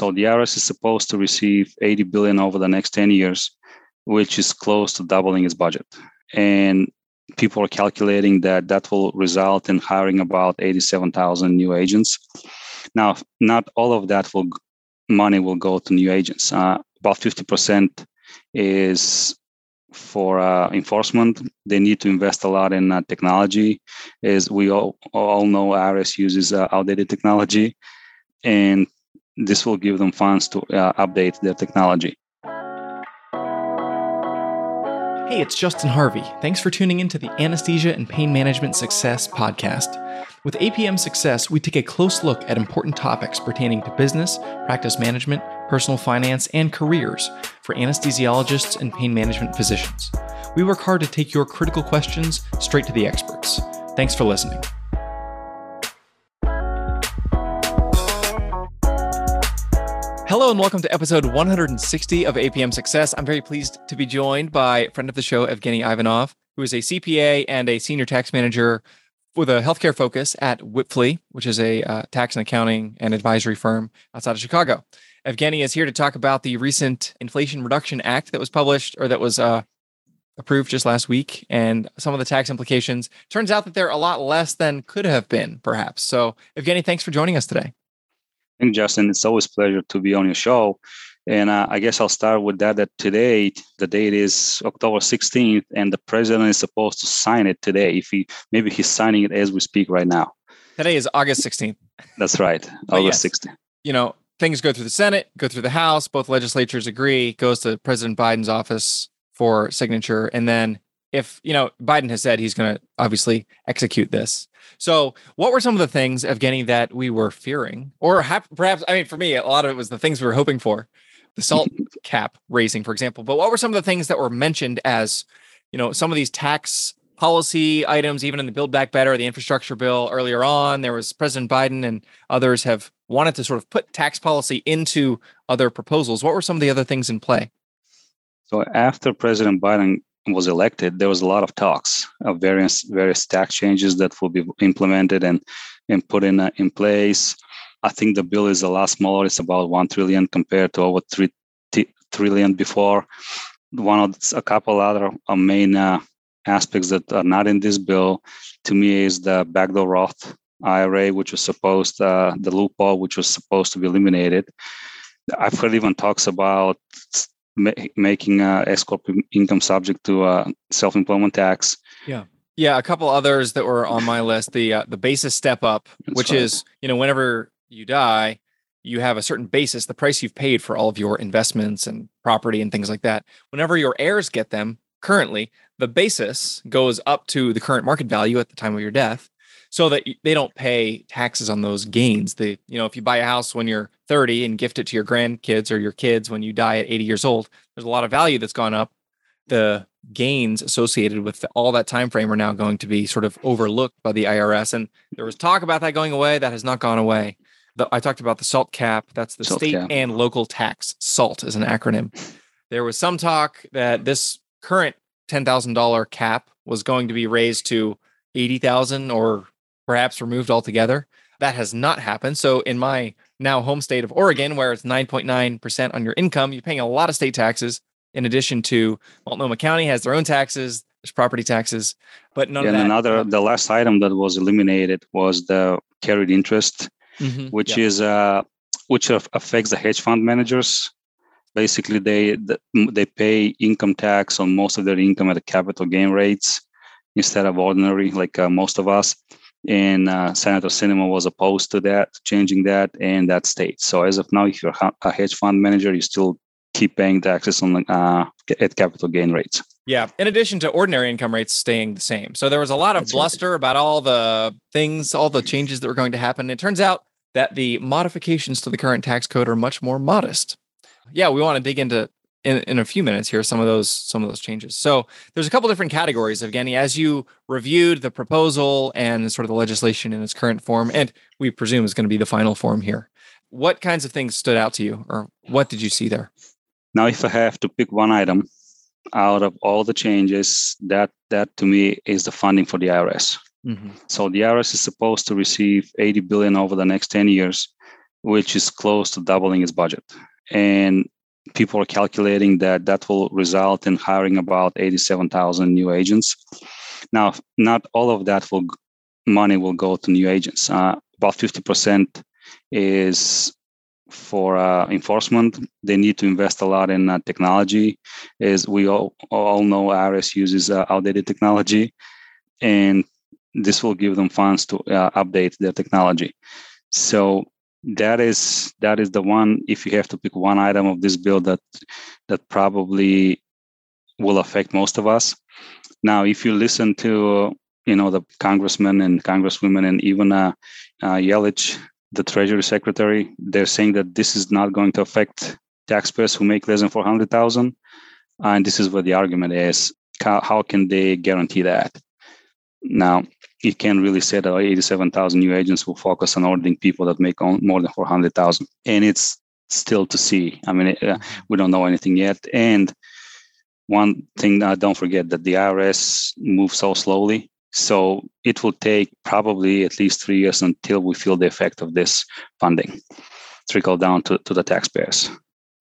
So the IRS is supposed to receive 80 billion over the next 10 years, which is close to doubling its budget. And people are calculating that that will result in hiring about 87,000 new agents. Now, not all of that will money will go to new agents. Uh, about 50% is for uh, enforcement. They need to invest a lot in uh, technology. As we all, all know, IRS uses uh, outdated technology, and this will give them funds to uh, update their technology. Hey, it's Justin Harvey. Thanks for tuning into the Anesthesia and Pain Management Success podcast. With APM Success, we take a close look at important topics pertaining to business, practice management, personal finance, and careers for anesthesiologists and pain management physicians. We work hard to take your critical questions straight to the experts. Thanks for listening. And welcome to episode 160 of APM Success. I'm very pleased to be joined by friend of the show, Evgeny Ivanov, who is a CPA and a senior tax manager with a healthcare focus at Wipfli, which is a uh, tax and accounting and advisory firm outside of Chicago. Evgeny is here to talk about the recent Inflation Reduction Act that was published or that was uh, approved just last week and some of the tax implications. Turns out that they're a lot less than could have been, perhaps. So, Evgeny, thanks for joining us today. Justin. It's always a pleasure to be on your show. And uh, I guess I'll start with that. That today, the date is October 16th, and the president is supposed to sign it today. If he maybe he's signing it as we speak right now. Today is August 16th. That's right, August yes, 16th. You know, things go through the Senate, go through the House. Both legislatures agree. Goes to President Biden's office for signature, and then if you know Biden has said he's going to obviously execute this. So, what were some of the things, Evgeny, that we were fearing, or perhaps? I mean, for me, a lot of it was the things we were hoping for, the salt cap raising, for example. But what were some of the things that were mentioned as, you know, some of these tax policy items, even in the Build Back Better, the infrastructure bill earlier on? There was President Biden and others have wanted to sort of put tax policy into other proposals. What were some of the other things in play? So after President Biden was elected, there was a lot of talks of various various tax changes that will be implemented and and put in uh, in place. I think the bill is a lot smaller. It's about one trillion compared to over three t- trillion before. One of a couple other uh, main uh, aspects that are not in this bill, to me, is the backdoor Roth IRA, which was supposed uh, the loophole, which was supposed to be eliminated. I've heard even talks about ma- making uh, S corp income subject to uh, self employment tax. Yeah. Yeah, a couple others that were on my list. The uh, the basis step up, That's which right. is you know whenever you die, you have a certain basis, the price you've paid for all of your investments and property and things like that. Whenever your heirs get them, currently the basis goes up to the current market value at the time of your death, so that they don't pay taxes on those gains. The you know if you buy a house when you're 30 and gift it to your grandkids or your kids when you die at 80 years old, there's a lot of value that's gone up. The gains associated with all that time frame are now going to be sort of overlooked by the IRS. And there was talk about that going away. That has not gone away. The, I talked about the SALT cap. That's the SALT state cap. and local tax. SALT is an acronym. There was some talk that this current $10,000 cap was going to be raised to 80,000 or perhaps removed altogether. That has not happened. So, in my now home state of Oregon, where it's 9.9% on your income, you're paying a lot of state taxes. In addition to Multnomah County has their own taxes, there's property taxes, but none yeah, of that. And another, the last item that was eliminated was the carried interest, mm-hmm. which yeah. is uh, which affects the hedge fund managers. Basically, they they pay income tax on most of their income at the capital gain rates instead of ordinary, like uh, most of us and uh, Senator Sinema was opposed to that, changing that, and that state. So as of now, if you're a hedge fund manager, you still keep paying taxes on uh, at capital gain rates. Yeah. In addition to ordinary income rates staying the same, so there was a lot of That's bluster right. about all the things, all the changes that were going to happen. It turns out that the modifications to the current tax code are much more modest. Yeah, we want to dig into in, in a few minutes here some of those some of those changes so there's a couple different categories evgeny as you reviewed the proposal and sort of the legislation in its current form and we presume is going to be the final form here what kinds of things stood out to you or what did you see there now if i have to pick one item out of all the changes that that to me is the funding for the irs mm-hmm. so the irs is supposed to receive 80 billion over the next 10 years which is close to doubling its budget. And people are calculating that that will result in hiring about 87,000 new agents. Now, not all of that will money will go to new agents. Uh, about 50% is for uh, enforcement. They need to invest a lot in uh, technology. As we all, all know, IRS uses uh, outdated technology, and this will give them funds to uh, update their technology. So that is that is the one. If you have to pick one item of this bill that that probably will affect most of us. Now, if you listen to you know the congressmen and congresswomen and even uh, uh, Yellen, the Treasury Secretary, they're saying that this is not going to affect taxpayers who make less than four hundred thousand, and this is what the argument is. How, how can they guarantee that? Now, you can't really say that 87,000 new agents will focus on auditing people that make more than 400,000. And it's still to see. I mean, uh, mm-hmm. we don't know anything yet. And one thing, uh, don't forget that the IRS moves so slowly. So it will take probably at least three years until we feel the effect of this funding trickle down to, to the taxpayers.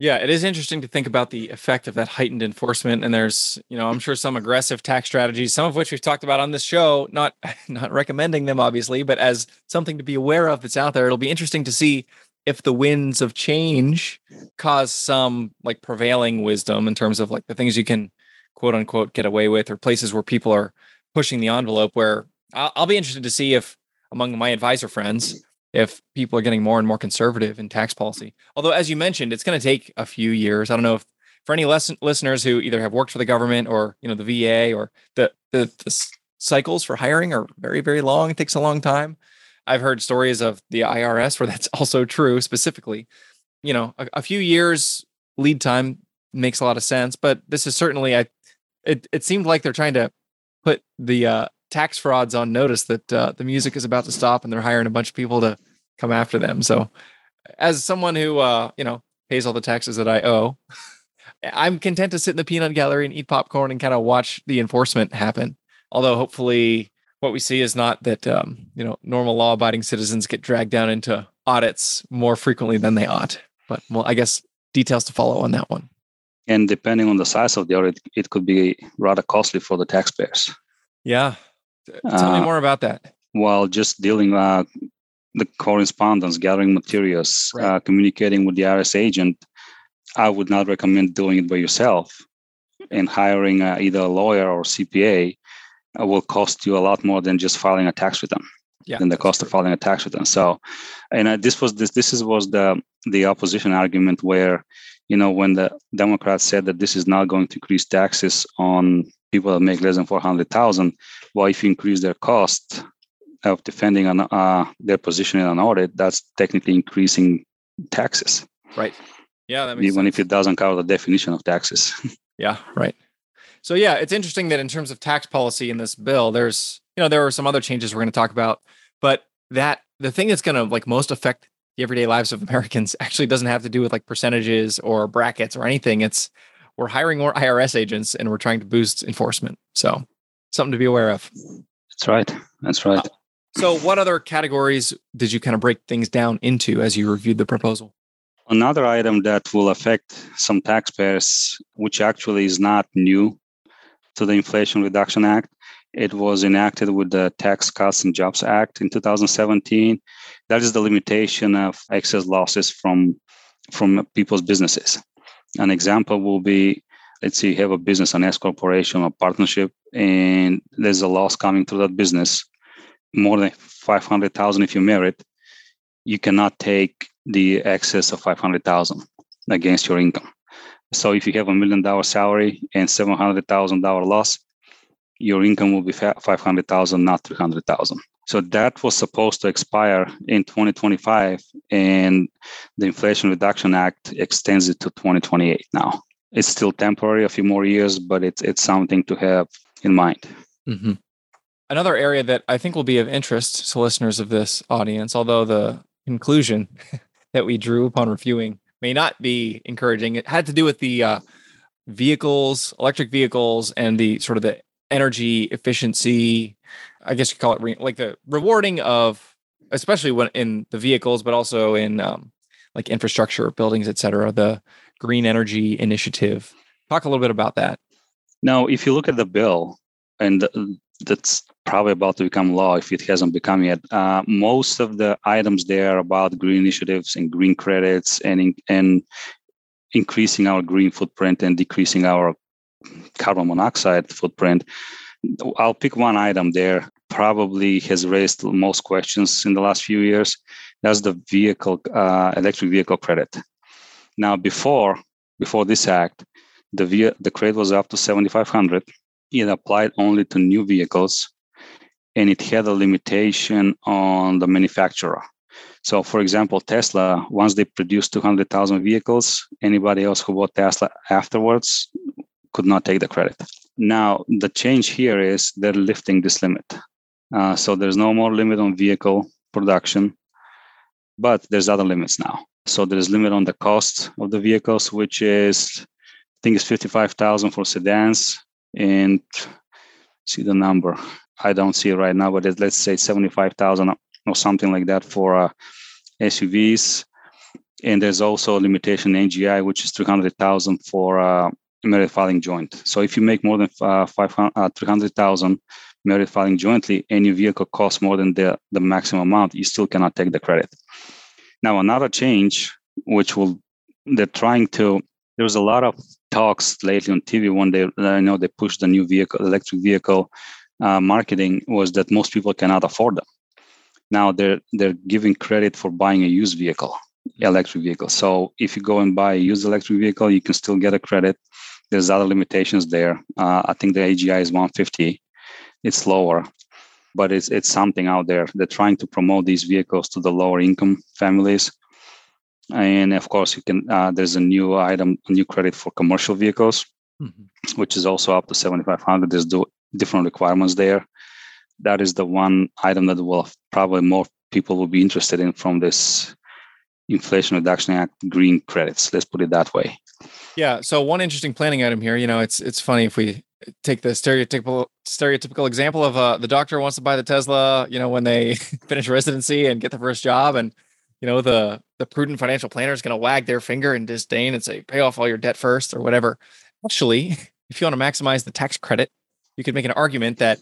Yeah, it is interesting to think about the effect of that heightened enforcement. And there's, you know, I'm sure some aggressive tax strategies, some of which we've talked about on this show, not not recommending them obviously, but as something to be aware of that's out there. It'll be interesting to see if the winds of change cause some like prevailing wisdom in terms of like the things you can quote unquote get away with or places where people are pushing the envelope where I'll, I'll be interested to see if among my advisor friends if people are getting more and more conservative in tax policy. Although, as you mentioned, it's going to take a few years. I don't know if for any lesson, listeners who either have worked for the government or you know the VA or the, the the cycles for hiring are very very long. It takes a long time. I've heard stories of the IRS where that's also true. Specifically, you know, a, a few years lead time makes a lot of sense. But this is certainly I. It it seemed like they're trying to put the uh, tax frauds on notice that uh, the music is about to stop and they're hiring a bunch of people to come after them. So, as someone who uh, you know pays all the taxes that I owe, I'm content to sit in the peanut gallery and eat popcorn and kind of watch the enforcement happen. Although, hopefully, what we see is not that um, you know normal law-abiding citizens get dragged down into audits more frequently than they ought. But well, I guess details to follow on that one. And depending on the size of the audit, it could be rather costly for the taxpayers. Yeah, Tell me uh, more about that. While just dealing uh, the correspondence, gathering materials, right. uh, communicating with the IRS agent, I would not recommend doing it by yourself. And hiring uh, either a lawyer or CPA uh, will cost you a lot more than just filing a tax return. Yeah, than the cost true. of filing a tax return. So, and uh, this was this this is, was the the opposition argument where, you know, when the Democrats said that this is not going to increase taxes on people that make less than 400,000, well, if you increase their cost of defending on uh, their position in an audit, that's technically increasing taxes. Right. Yeah. Even sense. if it doesn't cover the definition of taxes. yeah. Right. So yeah, it's interesting that in terms of tax policy in this bill, there's you know there are some other changes we're going to talk about, but that the thing that's going to like most affect the everyday lives of Americans actually doesn't have to do with like percentages or brackets or anything. It's we're hiring more IRS agents and we're trying to boost enforcement. So something to be aware of. That's right. That's right. Uh, so, what other categories did you kind of break things down into as you reviewed the proposal? Another item that will affect some taxpayers, which actually is not new to the Inflation Reduction Act, it was enacted with the Tax Cuts and Jobs Act in 2017. That is the limitation of excess losses from from people's businesses. An example will be let's say you have a business, an S corporation, a partnership, and there's a loss coming through that business, more than 500,000 if you merit, you cannot take the excess of 500,000 against your income. So if you have a million dollar salary and $700,000 loss, your income will be 500,000, not 300,000. So that was supposed to expire in 2025, and the Inflation Reduction Act extends it to 2028 now. It's still temporary, a few more years, but it's it's something to have in mind. Mm-hmm. Another area that I think will be of interest to listeners of this audience, although the conclusion that we drew upon reviewing may not be encouraging, it had to do with the uh, vehicles, electric vehicles, and the sort of the energy efficiency I guess you call it re- like the rewarding of, especially when in the vehicles, but also in um, like infrastructure, buildings, et cetera, the green energy initiative. Talk a little bit about that. Now, if you look at the bill, and that's probably about to become law if it hasn't become yet. Uh, most of the items there are about green initiatives and green credits and in, and increasing our green footprint and decreasing our carbon monoxide footprint. I'll pick one item there. Probably has raised most questions in the last few years. That's the vehicle uh, electric vehicle credit. Now, before before this act, the the credit was up to 7,500. It applied only to new vehicles, and it had a limitation on the manufacturer. So, for example, Tesla, once they produced 200,000 vehicles, anybody else who bought Tesla afterwards could not take the credit. Now, the change here is they're lifting this limit. Uh, so there's no more limit on vehicle production, but there's other limits now. So there's limit on the cost of the vehicles, which is, I think it's 55,000 for sedans and see the number. I don't see it right now, but let's say 75,000 or something like that for uh, SUVs. And there's also a limitation NGI, which is 300,000 for uh, merit filing joint. So if you make more than uh, uh, 300,000 merit filing jointly and your vehicle costs more than the, the maximum amount, you still cannot take the credit. Now, another change, which will, they're trying to, there's a lot of talks lately on TV when they, I know they pushed the new vehicle, electric vehicle uh, marketing was that most people cannot afford them. Now they're they're giving credit for buying a used vehicle, electric vehicle. So if you go and buy a used electric vehicle, you can still get a credit there's other limitations there. Uh, I think the AGI is 150. It's lower, but it's it's something out there. They're trying to promote these vehicles to the lower income families. And of course, you can. Uh, there's a new item, a new credit for commercial vehicles, mm-hmm. which is also up to 7,500. There's do, different requirements there. That is the one item that will probably more people will be interested in from this Inflation Reduction Act green credits. Let's put it that way. Yeah. So one interesting planning item here. You know, it's it's funny if we take the stereotypical stereotypical example of uh, the doctor wants to buy the Tesla. You know, when they finish residency and get the first job, and you know the the prudent financial planner is going to wag their finger in disdain and say, "Pay off all your debt first or whatever." Actually, if you want to maximize the tax credit, you could make an argument that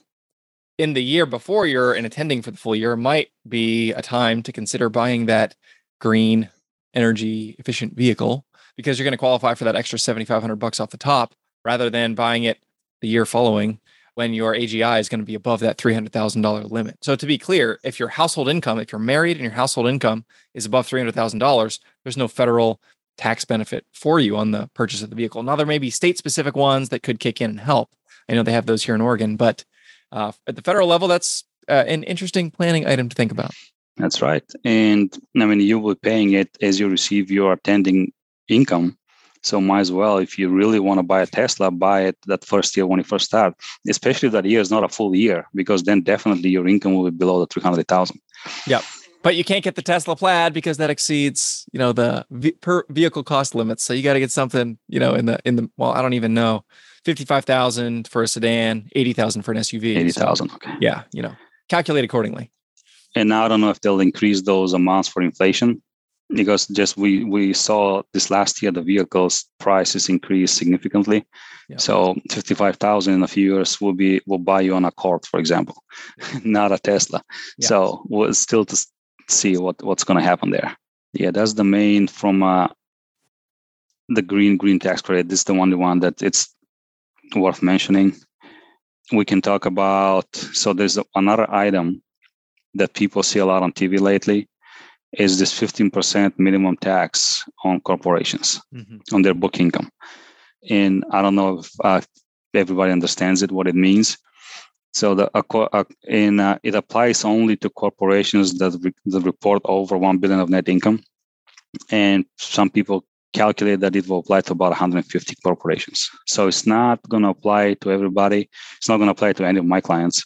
in the year before you're in attending for the full year might be a time to consider buying that green energy efficient vehicle because you're going to qualify for that extra 7500 bucks off the top rather than buying it the year following when your AGI is going to be above that $300,000 limit. So to be clear, if your household income, if you're married and your household income is above $300,000, there's no federal tax benefit for you on the purchase of the vehicle. Now there may be state specific ones that could kick in and help. I know they have those here in Oregon, but uh, at the federal level, that's uh, an interesting planning item to think about. That's right. And I mean, you will be paying it as you receive your attending income. So might as well, if you really want to buy a Tesla, buy it that first year when you first start, especially if that year is not a full year, because then definitely your income will be below the 300,000. Yep. But you can't get the Tesla Plaid because that exceeds, you know, the v- per vehicle cost limits. So you got to get something, you know, in the in the well, I don't even know, fifty five thousand for a sedan, eighty thousand for an SUV. Eighty thousand. So, okay. Yeah, you know, calculate accordingly. And now I don't know if they'll increase those amounts for inflation because just we we saw this last year the vehicles prices increased significantly. Yeah. So fifty five thousand in a few years will be will buy you an Accord, for example, not a Tesla. Yeah. So we'll still to see what what's going to happen there. Yeah, that's the main from uh, the green green tax credit. This is the only one that it's worth mentioning. We can talk about. So there's another item that people see a lot on TV lately is this 15% minimum tax on corporations mm-hmm. on their book income. And I don't know if uh, everybody understands it, what it means. So the uh, in, uh, it applies only to corporations that, re- that report over 1 billion of net income. And some people calculate that it will apply to about 150 corporations. So it's not going to apply to everybody. It's not going to apply to any of my clients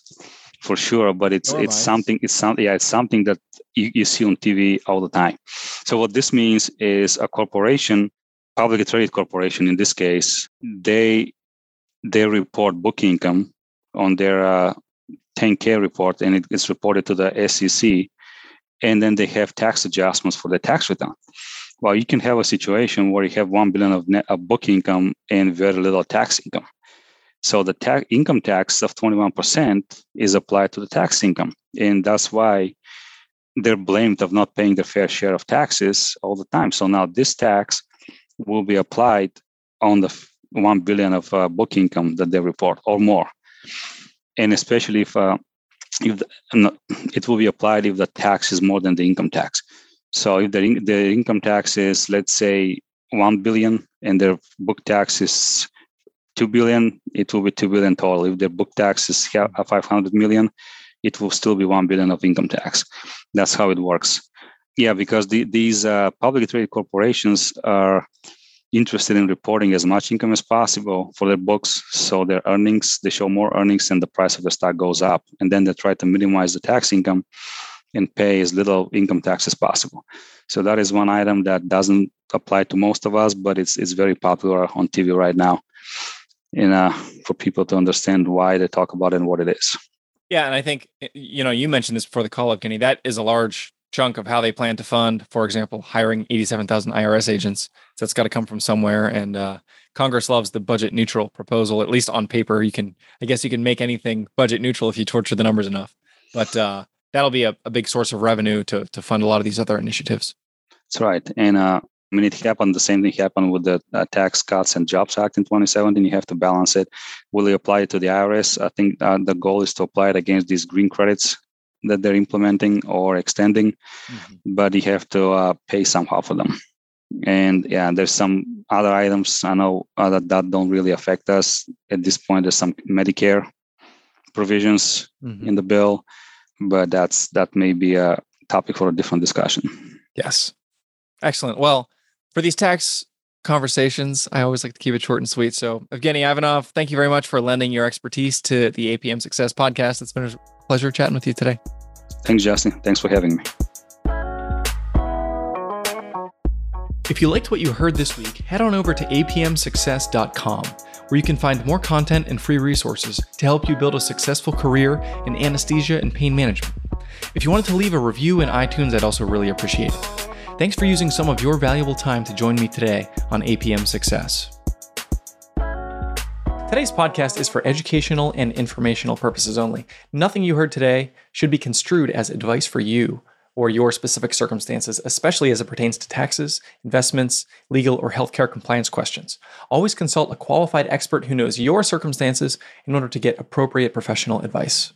for sure but it's it's something it's something yeah it's something that you, you see on tv all the time. So what this means is a corporation publicly traded corporation in this case they they report book income on their uh, 10k report and it is reported to the sec and then they have tax adjustments for the tax return. Well, you can have a situation where you have one billion of net of book income and very little tax income. So the income tax of 21% is applied to the tax income. And that's why they're blamed of not paying their fair share of taxes all the time. So now this tax will be applied on the 1 billion of uh, book income that they report or more. And especially if, uh, if the, it will be applied if the tax is more than the income tax. So if the, the income tax is, let's say, 1 billion and their book tax is 2 billion, it will be 2 billion total. If their book tax is 500 million, it will still be 1 billion of income tax. That's how it works. Yeah, because the, these uh, publicly traded corporations are interested in reporting as much income as possible for their books. So their earnings, they show more earnings and the price of the stock goes up. And then they try to minimize the tax income and pay as little income tax as possible. So that is one item that doesn't apply to most of us, but it's it's very popular on TV right now. And uh, for people to understand why they talk about it and what it is. Yeah, and I think you know you mentioned this before the call Evgeny. That is a large chunk of how they plan to fund, for example, hiring 87,000 IRS agents. So that's got to come from somewhere. And uh, Congress loves the budget neutral proposal, at least on paper. You can, I guess, you can make anything budget neutral if you torture the numbers enough. But uh, that'll be a, a, big source of revenue to to fund a lot of these other initiatives. That's right. And uh, I mean, it happened. The same thing happened with the uh, Tax Cuts and Jobs Act in 2017. You have to balance it. Will you apply it to the IRS? I think uh, the goal is to apply it against these green credits that they're implementing or extending, mm-hmm. but you have to uh, pay somehow for them. And yeah, there's some other items I know uh, that, that don't really affect us at this point. There's some Medicare provisions mm-hmm. in the bill, but that's that may be a topic for a different discussion. Yes, excellent. Well, for these tax conversations, I always like to keep it short and sweet. So, Evgeny Ivanov, thank you very much for lending your expertise to the APM Success podcast. It's been a pleasure chatting with you today. Thanks, Justin. Thanks for having me. If you liked what you heard this week, head on over to apmsuccess.com, where you can find more content and free resources to help you build a successful career in anesthesia and pain management. If you wanted to leave a review in iTunes, I'd also really appreciate it. Thanks for using some of your valuable time to join me today on APM Success. Today's podcast is for educational and informational purposes only. Nothing you heard today should be construed as advice for you or your specific circumstances, especially as it pertains to taxes, investments, legal, or healthcare compliance questions. Always consult a qualified expert who knows your circumstances in order to get appropriate professional advice.